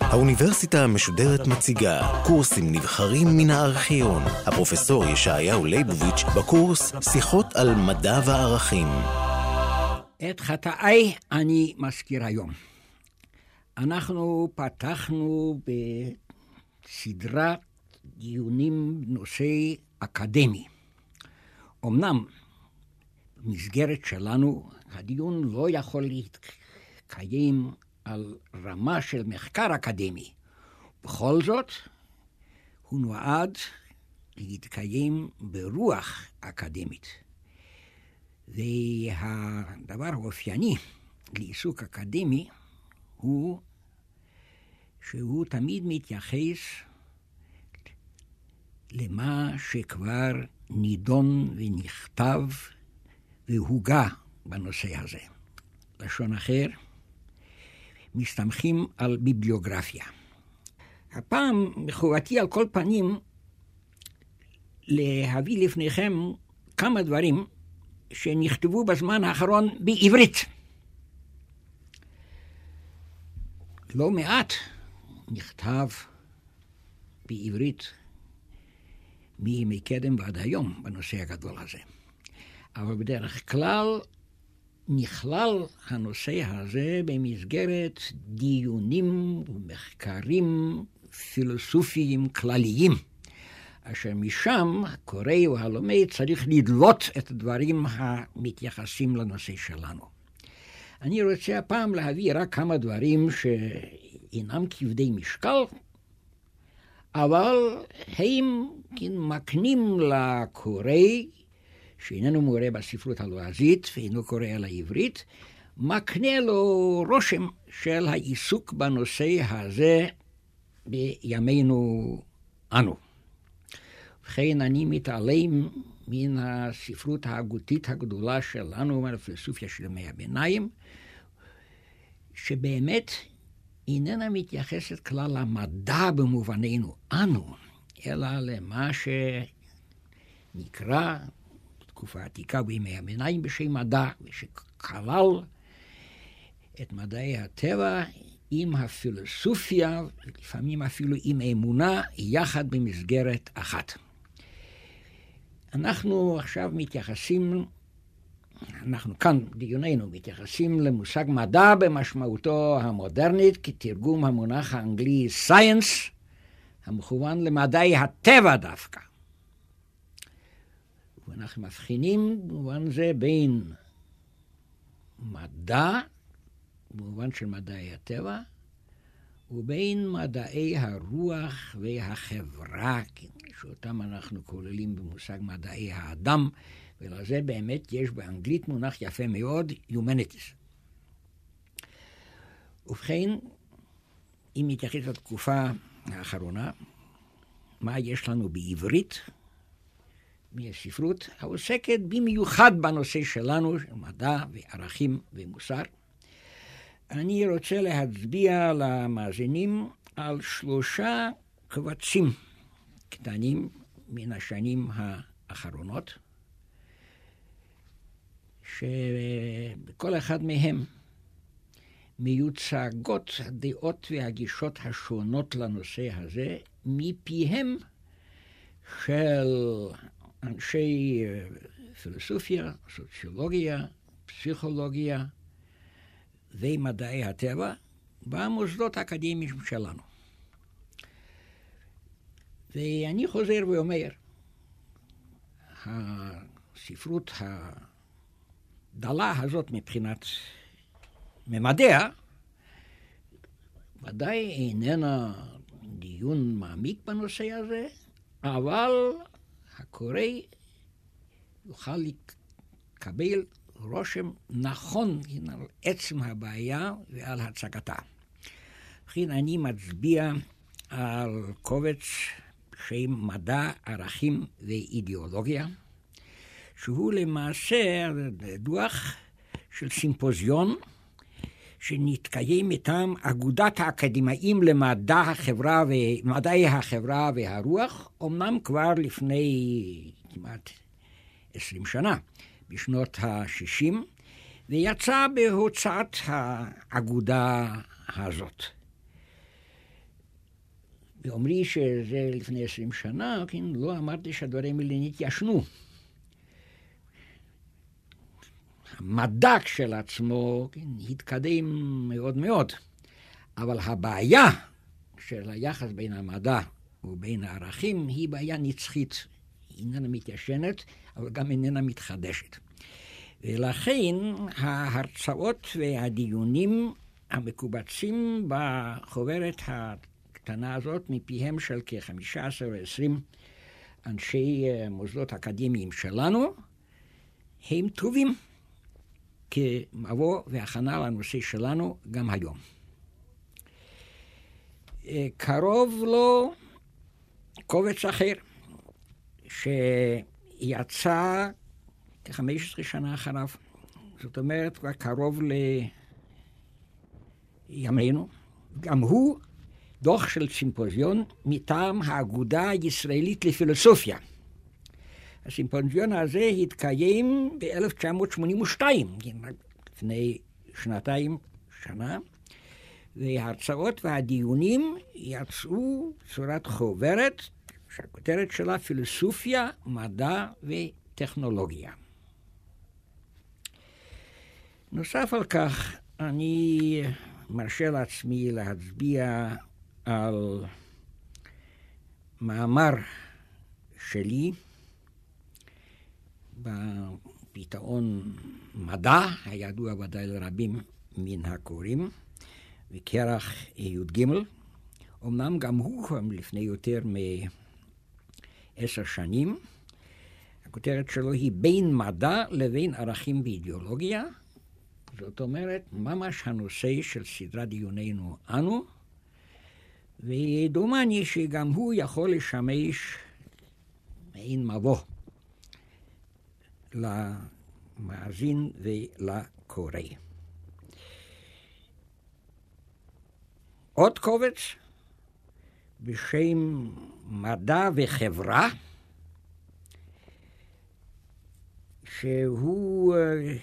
האוניברסיטה המשודרת מציגה קורסים נבחרים מן הארכיון. הפרופסור ישעיהו ליבוביץ' בקורס שיחות על מדע וערכים. את חטאיי אני מזכיר היום. אנחנו פתחנו בסדרת דיונים בנושא אקדמי. אמנם במסגרת שלנו הדיון לא יכול להתקיים על רמה של מחקר אקדמי. בכל זאת, הוא נועד להתקיים ברוח אקדמית. והדבר האופייני לעיסוק אקדמי הוא שהוא תמיד מתייחס למה שכבר נידון ונכתב והוגה בנושא הזה. לשון אחר, מסתמכים על ביבליוגרפיה. הפעם מחובתי על כל פנים להביא לפניכם כמה דברים שנכתבו בזמן האחרון בעברית. לא מעט נכתב בעברית מימי קדם ועד היום בנושא הגדול הזה. אבל בדרך כלל נכלל הנושא הזה במסגרת דיונים ומחקרים פילוסופיים כלליים, אשר משם הקורא או הלומד צריך לדלות את הדברים המתייחסים לנושא שלנו. אני רוצה הפעם להביא רק כמה דברים שאינם כבדי משקל, אבל הם כן, מקנים לקורא שאיננו מורה בספרות הלועזית ואינו קורא על העברית, מקנה לו רושם של העיסוק בנושא הזה בימינו אנו. ובכן, אני מתעלם מן הספרות ההגותית הגדולה שלנו, מהפילוסופיה של ימי הביניים, שבאמת איננה מתייחסת כלל למדע במובננו אנו, אלא למה שנקרא בתקופה העתיקה בימי הביניים בשם מדע, ושכלל את מדעי הטבע עם הפילוסופיה, לפעמים אפילו עם אמונה, יחד במסגרת אחת. אנחנו עכשיו מתייחסים, אנחנו כאן בדיוננו מתייחסים למושג מדע במשמעותו המודרנית כתרגום המונח האנגלי science, המכוון למדעי הטבע דווקא. ואנחנו מבחינים במובן זה בין מדע, במובן של מדעי הטבע, ובין מדעי הרוח והחברה, שאותם אנחנו כוללים במושג מדעי האדם, ולזה באמת יש באנגלית מונח יפה מאוד, Humanities. ובכן, אם נתייחס לתקופה האחרונה, מה יש לנו בעברית? מהספרות העוסקת במיוחד בנושא שלנו, של מדע וערכים ומוסר. אני רוצה להצביע למאזינים על שלושה קבצים קטנים מן השנים האחרונות, שבכל אחד מהם מיוצגות הדעות והגישות השונות לנושא הזה מפיהם של אנשי אה, פילוסופיה, סוציולוגיה, פסיכולוגיה ומדעי הטבע במוסדות האקדמיים שלנו. ואני חוזר ואומר, הספרות הדלה הזאת מבחינת ממדיה, ודאי איננה דיון מעמיק בנושא הזה, אבל הקורא יוכל לקבל רושם נכון על עצם הבעיה ועל הצגתה. לכן אני מצביע על קובץ שם מדע, ערכים ואידיאולוגיה, שהוא למעשה דוח של סימפוזיון שנתקיים מטעם אגודת האקדמאים למדע החברה ומדעי החברה והרוח, אמנם כבר לפני כמעט 20 שנה, בשנות ה-60, ויצא בהוצאת האגודה הזאת. ואומרי שזה לפני 20 שנה, כן, לא אמרתי שהדברים האלה נתיישנו. המדע כשלעצמו כן, התקדם מאוד מאוד, אבל הבעיה של היחס בין המדע ובין הערכים היא בעיה נצחית. היא איננה מתיישנת, אבל גם איננה מתחדשת. ולכן ההרצאות והדיונים המקובצים בחוברת הקטנה הזאת מפיהם של כ-15 או 20 אנשי אה, מוסדות אקדמיים שלנו, הם טובים כמבוא והכנה לנושא שלנו גם היום. אה, קרוב לו קובץ אחר, שיצא כ-15 שנה אחריו. זאת אומרת, כבר קרוב לימינו. גם הוא דוח של סימפוזיון מטעם האגודה הישראלית לפילוסופיה. הסימפוזיון הזה התקיים ב-1982, לפני שנתיים, שנה, וההרצאות והדיונים יצאו צורת חוברת שהכותרת שלה פילוסופיה, מדע וטכנולוגיה. נוסף על כך, אני מרשה לעצמי להצביע על מאמר שלי בפתאון מדע, הידוע ודאי לרבים מן הקוראים, וכרך י"ג. אמנם גם הוא לפני יותר מעשר שנים. הכותרת שלו היא בין מדע לבין ערכים ואידיאולוגיה. זאת אומרת, ממש הנושא של סדרת דיוננו אנו, ודומני שגם הוא יכול לשמש מעין מבוא למאזין ולקורא. עוד קובץ בשם מדע וחברה, שהוא אה,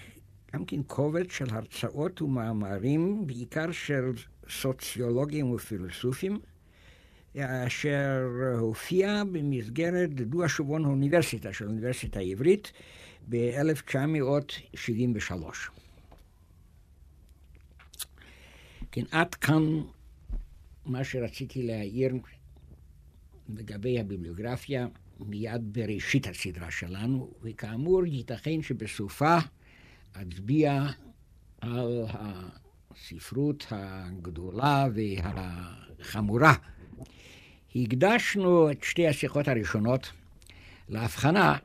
גם כן קובץ של הרצאות ומאמרים, בעיקר של סוציולוגים ופילוסופים, אשר הופיע במסגרת דו השובון האוניברסיטה של האוניברסיטה העברית ב-1973. כן, עד כאן מה שרציתי להעיר לגבי הביבליוגרפיה מיד בראשית הסדרה שלנו, וכאמור, ייתכן שבסופה אצביע על הספרות הגדולה והחמורה. הקדשנו את שתי השיחות הראשונות להבחנה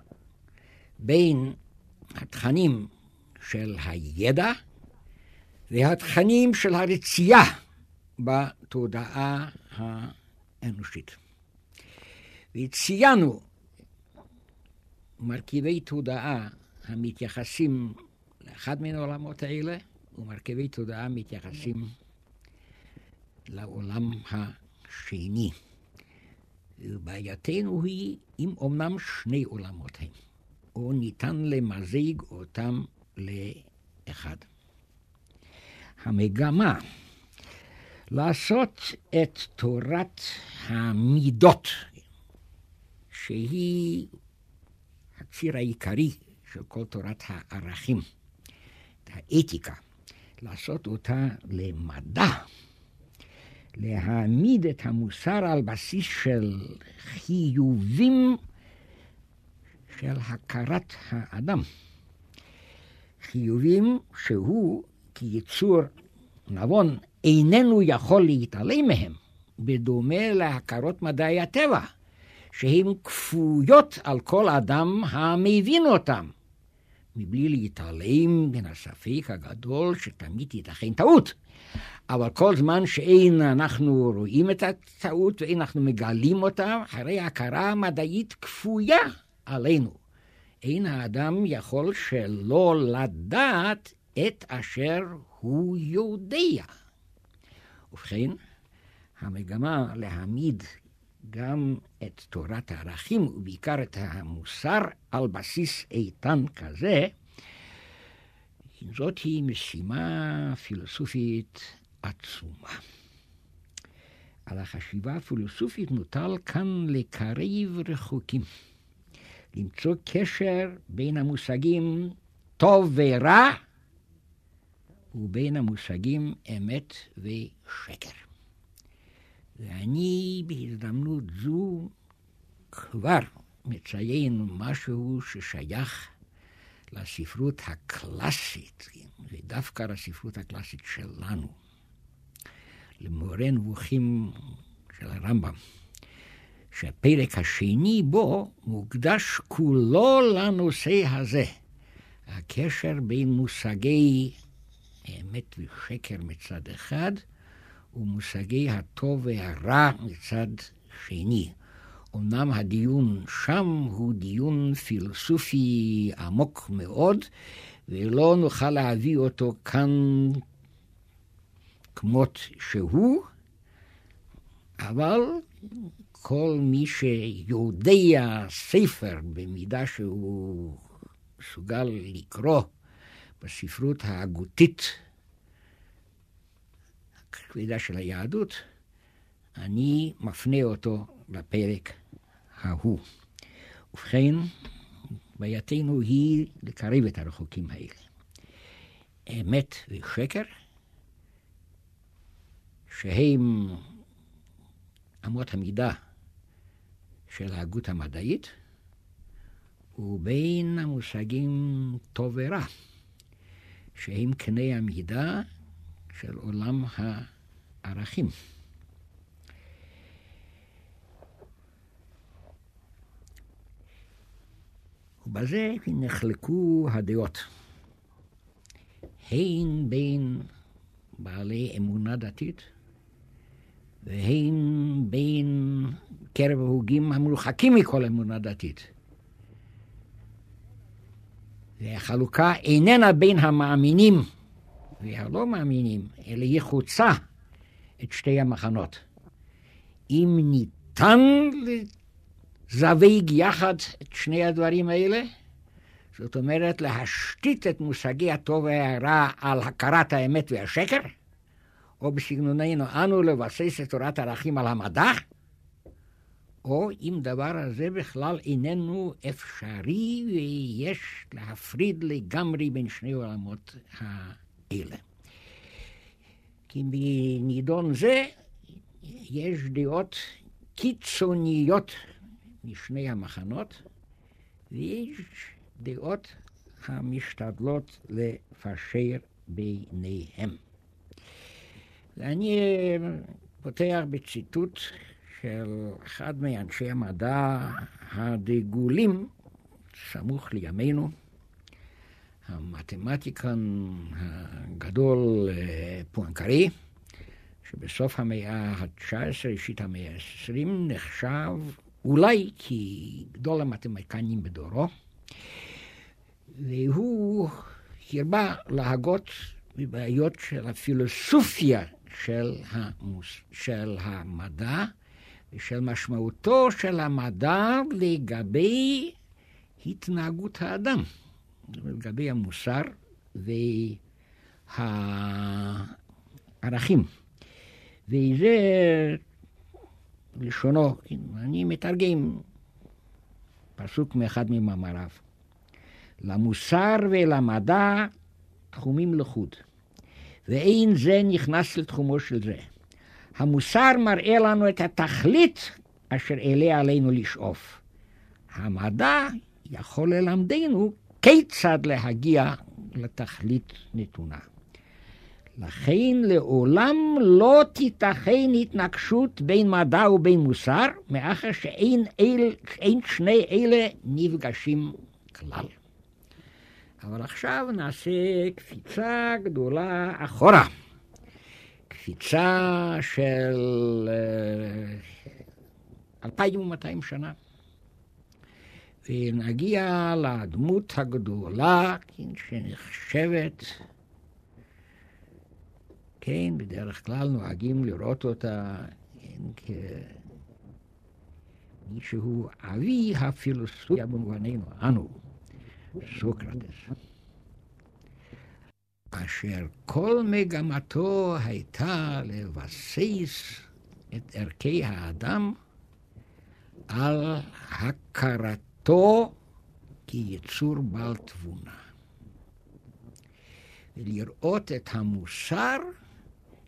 בין התכנים של הידע והתכנים של הרצייה בתודעה האנושית. וציינו מרכיבי תודעה המתייחסים לאחד מן העולמות האלה, ומרכיבי תודעה מתייחסים לעולם השני. ובעייתנו היא אם אמנם שני עולמות הם, או ניתן למזג אותם לאחד. המגמה לעשות את תורת המידות, שהיא הציר העיקרי של כל תורת הערכים, האתיקה, לעשות אותה למדע, להעמיד את המוסר על בסיס של חיובים של הכרת האדם. חיובים שהוא כיצור נבון איננו יכול להתעלם מהם, בדומה להכרות מדעי הטבע, שהן כפויות על כל אדם המבין אותם, מבלי להתעלם מן הספק הגדול שתמיד ייתכן טעות. אבל כל זמן שאין אנחנו רואים את הטעות ואין אנחנו מגלים אותה, הרי הכרה מדעית כפויה עלינו. אין האדם יכול שלא לדעת את אשר הוא יודע. ובכן, המגמה להעמיד גם את תורת הערכים, ובעיקר את המוסר, על בסיס איתן כזה, זאת היא משימה פילוסופית עצומה. על החשיבה הפילוסופית מוטל כאן לקרב רחוקים. למצוא קשר בין המושגים טוב ורע ובין המושגים אמת ושקר. ואני בהזדמנות זו כבר מציין משהו ששייך לספרות הקלאסית, ודווקא לספרות הקלאסית שלנו, למורה נבוכים של הרמב"ם, שהפרק השני בו מוקדש כולו לנושא הזה, הקשר בין מושגי אמת ושקר מצד אחד, ומושגי הטוב והרע מצד שני. אמנם הדיון שם הוא דיון פילוסופי עמוק מאוד, ולא נוכל להביא אותו כאן כמות שהוא, אבל כל מי שיודע ספר במידה שהוא מסוגל לקרוא בספרות ההגותית הכבדה של היהדות, אני מפנה אותו לפרק ההוא. ובכן, בעייתנו היא לקרב את הרחוקים האלה. אמת ושקר, שהם אמות המידה של ההגות המדעית, ובין המושגים טוב ורע, שהם קנה המידה של עולם הערכים. ובזה נחלקו הדעות, הן בין בעלי אמונה דתית והן בין קרב ההוגים המרוחקים מכל אמונה דתית. והחלוקה איננה בין המאמינים והלא מאמינים, אלא היא חוצה את שתי המחנות. אם ניתן לזווג יחד את שני הדברים האלה, זאת אומרת להשתית את מושגי הטוב והרע על הכרת האמת והשקר, או בסגנוננו אנו לבסס את תורת הערכים על המדע, או אם דבר הזה בכלל איננו אפשרי ויש להפריד לגמרי בין שני עולמות האלה. כי בנידון זה יש דעות קיצוניות משני המחנות, ויש דעות המשתדלות לפשר ביניהם. ואני פותח בציטוט של אחד מאנשי המדע הדגולים, סמוך לימינו, המתמטיקן הגדול אה, פואנקרי, שבסוף המאה ה-19, ראשית המאה ה-20, נחשב אולי כגדול המתמטיקנים בדורו, והוא הרבה להגות בבעיות של הפילוסופיה של, המוס, של המדע ושל משמעותו של המדע לגבי התנהגות האדם. לגבי המוסר והערכים. וזה לשונו, אני מתרגם פסוק מאחד ממאמריו. למוסר ולמדע תחומים לחוד, ואין זה נכנס לתחומו של זה. המוסר מראה לנו את התכלית אשר אליה עלינו לשאוף. המדע יכול ללמדנו כיצד להגיע לתכלית נתונה. לכן לעולם לא תיתכן התנגשות בין מדע ובין מוסר, מאחר שאין אל, שני אלה נפגשים כלל. אבל עכשיו נעשה קפיצה גדולה אחורה. קפיצה של 2,200 אה, שנה. ונגיע לדמות הגדולה, כן, שנחשבת, כן, בדרך כלל נוהגים לראות אותה כן, מי שהוא אבי הפילוסופיה במובננו, אנו, סוקרטס. אשר כל מגמתו הייתה לבסס את ערכי האדם על הכרתו כיצור בעל תבונה. ולראות את המוסר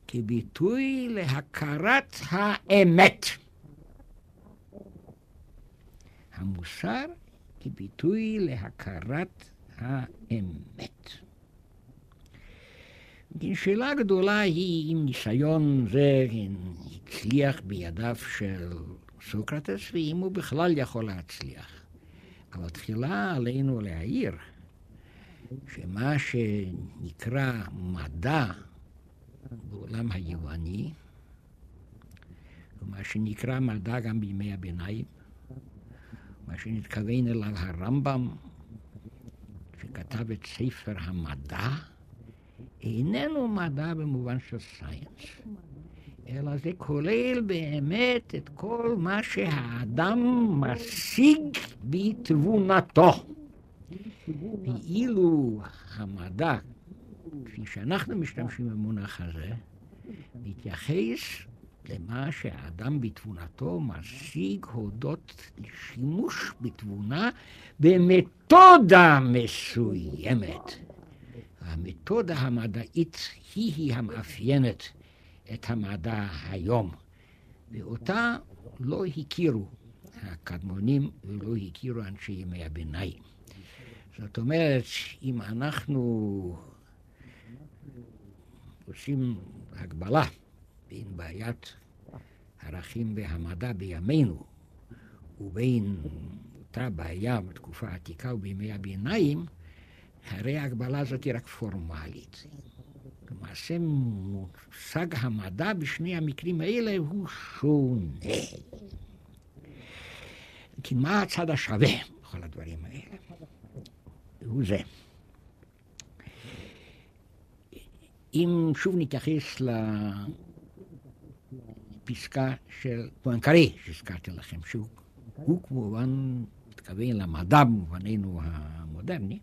כביטוי להכרת האמת. המוסר כביטוי להכרת האמת. שאלה גדולה היא אם ניסיון זה הצליח בידיו של סוקרטס, ואם הוא בכלל יכול להצליח. אבל תחילה עלינו להעיר שמה שנקרא מדע בעולם היווני, ומה שנקרא מדע גם בימי הביניים, מה שנתכוון אליו הרמב"ם, שכתב את ספר המדע, איננו מדע במובן של סיינס, אלא זה כולל באמת את כל מה שהאדם משיג בתבונתו. ואילו המדע, כפי שאנחנו משתמשים במונח הזה, מתייחס למה שהאדם בתבונתו משיג הודות לשימוש בתבונה במתודה מסוימת. המתודה המדעית היא-היא המאפיינת את המדע היום, ואותה לא הכירו הקדמונים ולא הכירו אנשי ימי הביניים. זאת אומרת, אם אנחנו עושים הגבלה בין בעיית הערכים והמדע בימינו ובין אותה בעיה בתקופה העתיקה ובימי הביניים, הרי ההגבלה הזאת היא רק פורמלית. למעשה מושג המדע בשני המקרים האלה הוא שונה. כי מה הצד השווה בכל הדברים האלה? הוא זה. אם שוב נתייחס לפסקה של פואנקרי שהזכרתי לכם, שהוא כמובן מתכוון למדע במובננו המודרני,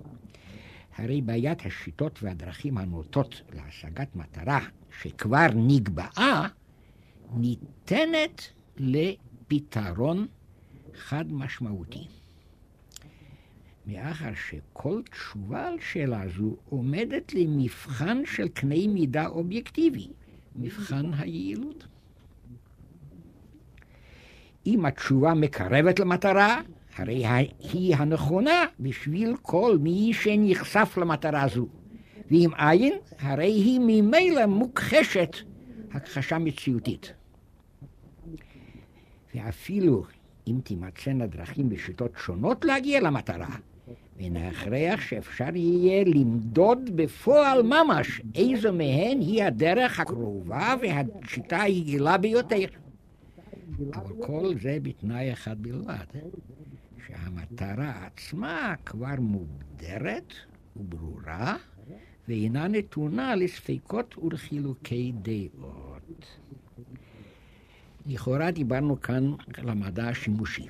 הרי בעיית השיטות והדרכים הנוטות להשגת מטרה שכבר נקבעה, ניתנת לפתרון חד משמעותי. מאחר שכל תשובה על שאלה זו עומדת למבחן של קנה מידה אובייקטיבי, מבחן היעילות. אם התשובה מקרבת למטרה, הרי היא הנכונה בשביל כל מי שנחשף למטרה זו. ואם אין, הרי היא ממילא מוכחשת הכחשה מציאותית. ואפילו אם תימצאנה דרכים ושיטות שונות להגיע למטרה, מן ההכרח שאפשר יהיה למדוד בפועל ממש איזו מהן היא הדרך הקרובה והשיטה היעילה ביותר. אבל כל זה בתנאי אחד בלבד, שהמטרה עצמה כבר מוגדרת וברורה, ואינה נתונה לספקות ולחילוקי דעות. לכאורה דיברנו כאן על המדע השימושי,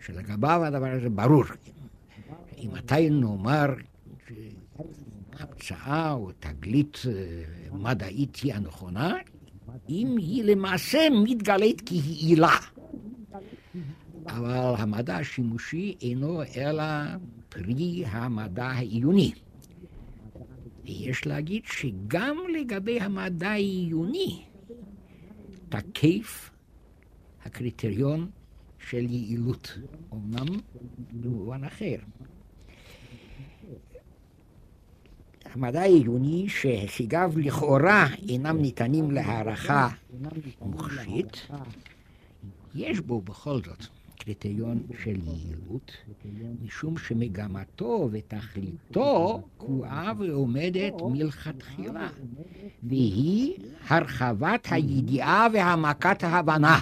שלגביו הדבר הזה ברור. אם מתי נאמר המצאה או תגלית אה, מדעית היא הנכונה, אם היא למעשה מתגלית כיעילה. אבל המדע השימושי אינו אלא פרי המדע העיוני. ויש להגיד שגם לגבי המדע העיוני תקף הקריטריון של יעילות, אמנם במובן אחר. המדע העיוני שהישגיו לכאורה אינם ניתנים להערכה מוחשית, יש בו בכל זאת קריטריון של יעילות, משום שמגמתו ותכליתו קבועה ועומדת מלכתחילה, והיא הרחבת הידיעה והעמקת ההבנה.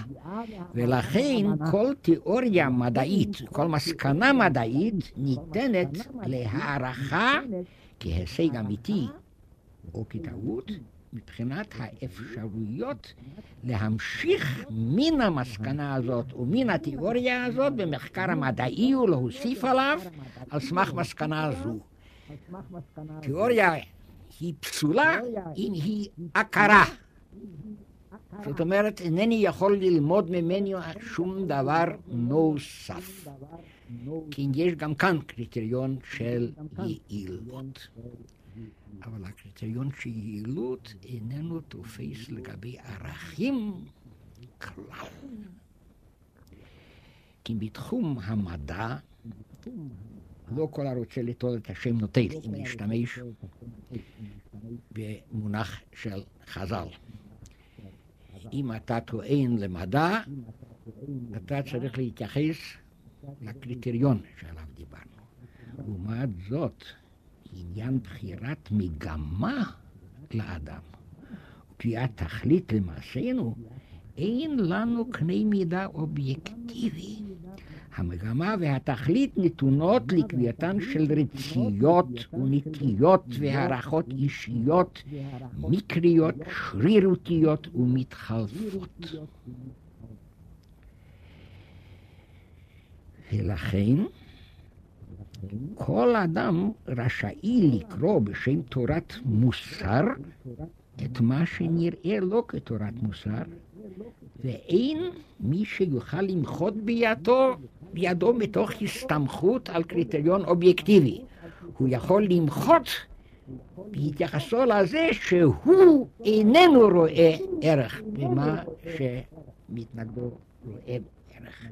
ולכן כל תיאוריה מדעית, כל מסקנה מדעית ניתנת להערכה כהישג אמיתי או כטעות, מבחינת האפשרויות להמשיך מן המסקנה הזאת ומן התיאוריה הזאת במחקר המדעי ולהוסיף עליו על סמך מסקנה זו. תיאוריה היא פסולה אם היא עקרה. זאת אומרת, אינני יכול ללמוד ממני שום דבר נוסף. כי יש גם כאן קריטריון של יעילות. אבל הקריטריון של יעילות איננו תופס לגבי ערכים כלל. כי בתחום המדע, לא כל הרוצה לטול את השם נוטל, אם להשתמש במונח של חז"ל. אם אתה טוען למדע, אתה צריך להתייחס לקריטריון שעליו דיברנו. לעומת זאת, עניין בחירת מגמה לאדם, קביעת תכלית למעשינו, אין לנו קנה מידה אובייקטיבי. המגמה והתכלית נתונות לקביעתן של רציות ונטיות והערכות אישיות, מקריות, שרירותיות ומתחלפות. ולכן, כל אדם רשאי לקרוא בשם תורת מוסר את מה שנראה לו כתורת מוסר, ואין מי שיוכל למחות בידו, בידו מתוך הסתמכות על קריטריון אובייקטיבי. הוא יכול למחות בהתייחסו לזה שהוא איננו רואה ערך במה שמתנגדו רואה ערך.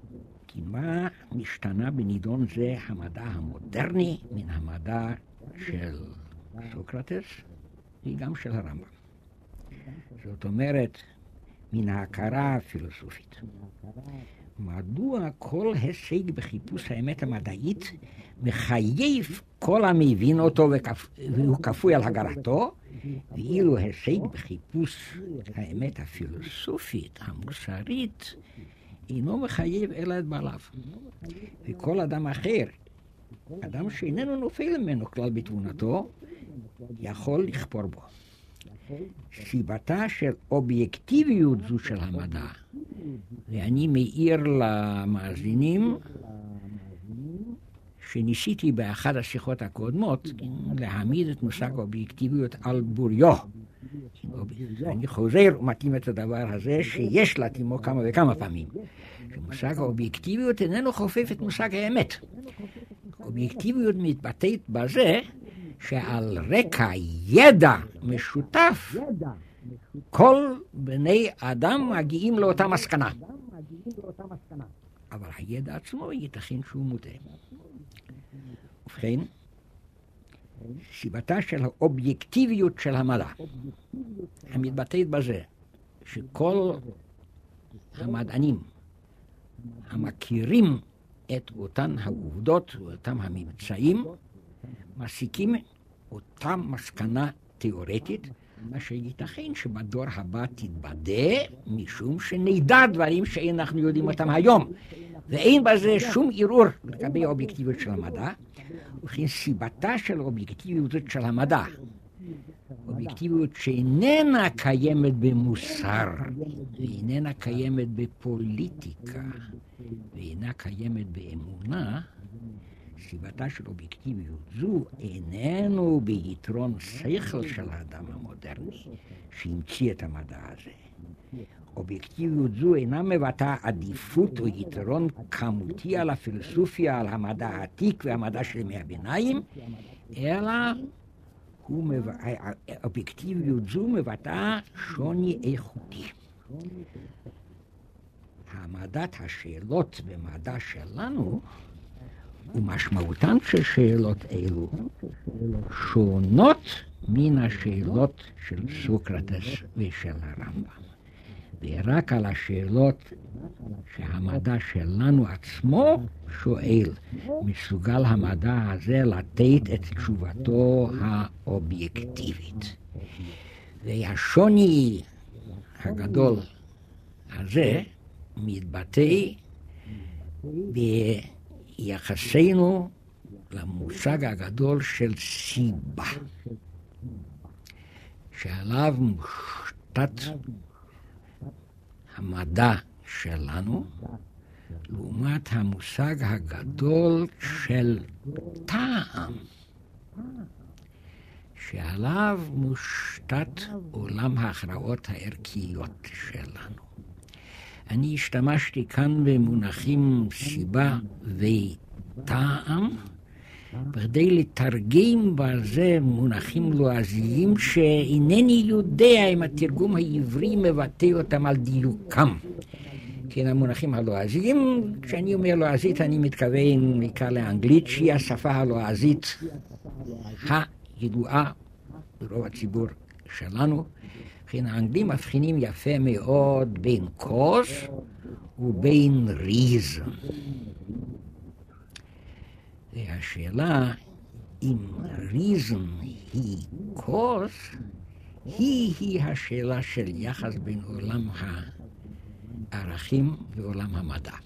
כי מה נשתנה בנידון זה המדע המודרני מן המדע של סוקרטס וגם של הרמב"ם. זאת אומרת, מן ההכרה הפילוסופית. מדוע כל הישג בחיפוש האמת המדעית מחייב כל המבין אותו. והוא כפוי על הגרתו, ואילו הישג בחיפוש האמת הפילוסופית, המוסרית, אינו מחייב אלא את בעליו. וכל אדם אחר, אדם שאיננו נופל ממנו כלל בתבונתו, יכול לכפור בו. סיבתה של אובייקטיביות זו של המדע, ואני מעיר למאזינים שניסיתי באחת השיחות הקודמות להעמיד את מושג האובייקטיביות על בוריו. אני חוזר ומתאים את הדבר הזה שיש להתאימו כמה וכמה פעמים. שמושג האובייקטיביות איננו חופף את מושג האמת. אובייקטיביות מתבטאת בזה שעל רקע ידע משותף, כל בני אדם מגיעים לאותה מסקנה. אבל הידע עצמו ייתכן שהוא מוטעה. ובכן, סיבתה של האובייקטיביות של המדע, המתבטאת בזה שכל המדענים המכירים את אותן העובדות ואותם הממצאים, מסיקים אותה מסקנה תיאורטית, מה שייתכן שבדור הבא תתבדה, משום שנדע דברים שאנחנו יודעים אותם היום. ואין בזה שום ערעור לגבי האובייקטיביות של המדע, וכן סיבתה של האובייקטיביות של המדע. אובייקטיביות שאיננה קיימת במוסר, ואיננה קיימת בפוליטיקה, ואינה קיימת באמונה, סיבתה של אובייקטיביות זו איננו ביתרון שכל של האדם המודרני שהמציא את המדע הזה. אובייקטיביות זו אינה מבטאה עדיפות או יתרון כמותי על הפילוסופיה, על המדע העתיק והמדע של ימי הביניים, אלא מבא... אובייקטיביות זו מבטאה שוני איכותי. העמדת השאלות במדע שלנו ומשמעותן של שאלות אלו שונות מן השאלות של סוקרטס ושל הרמב"ם. ורק על השאלות שהמדע שלנו עצמו שואל, מסוגל המדע הזה לתת את תשובתו האובייקטיבית. והשוני הגדול הזה מתבטא ביחסנו למושג הגדול של סיבה. שעליו מושתת המדע שלנו, לעומת המושג הגדול של טעם, שעליו מושתת עולם ההכרעות הערכיות שלנו. אני השתמשתי כאן במונחים סיבה וטעם, בכדי לתרגם בזה מונחים לועזיים שאינני יודע אם התרגום העברי מבטא אותם על דיוקם. כן, המונחים הלועזיים, כשאני אומר לועזית אני מתכוון בעיקר לאנגלית, שהיא השפה הלועזית הידועה ברוב הציבור שלנו. ובכן, האנגלים מבחינים יפה מאוד בין קוס ובין ריזם. והשאלה אם ריזם היא קוס, היא-היא השאלה של יחס בין עולם הערכים ועולם המדע.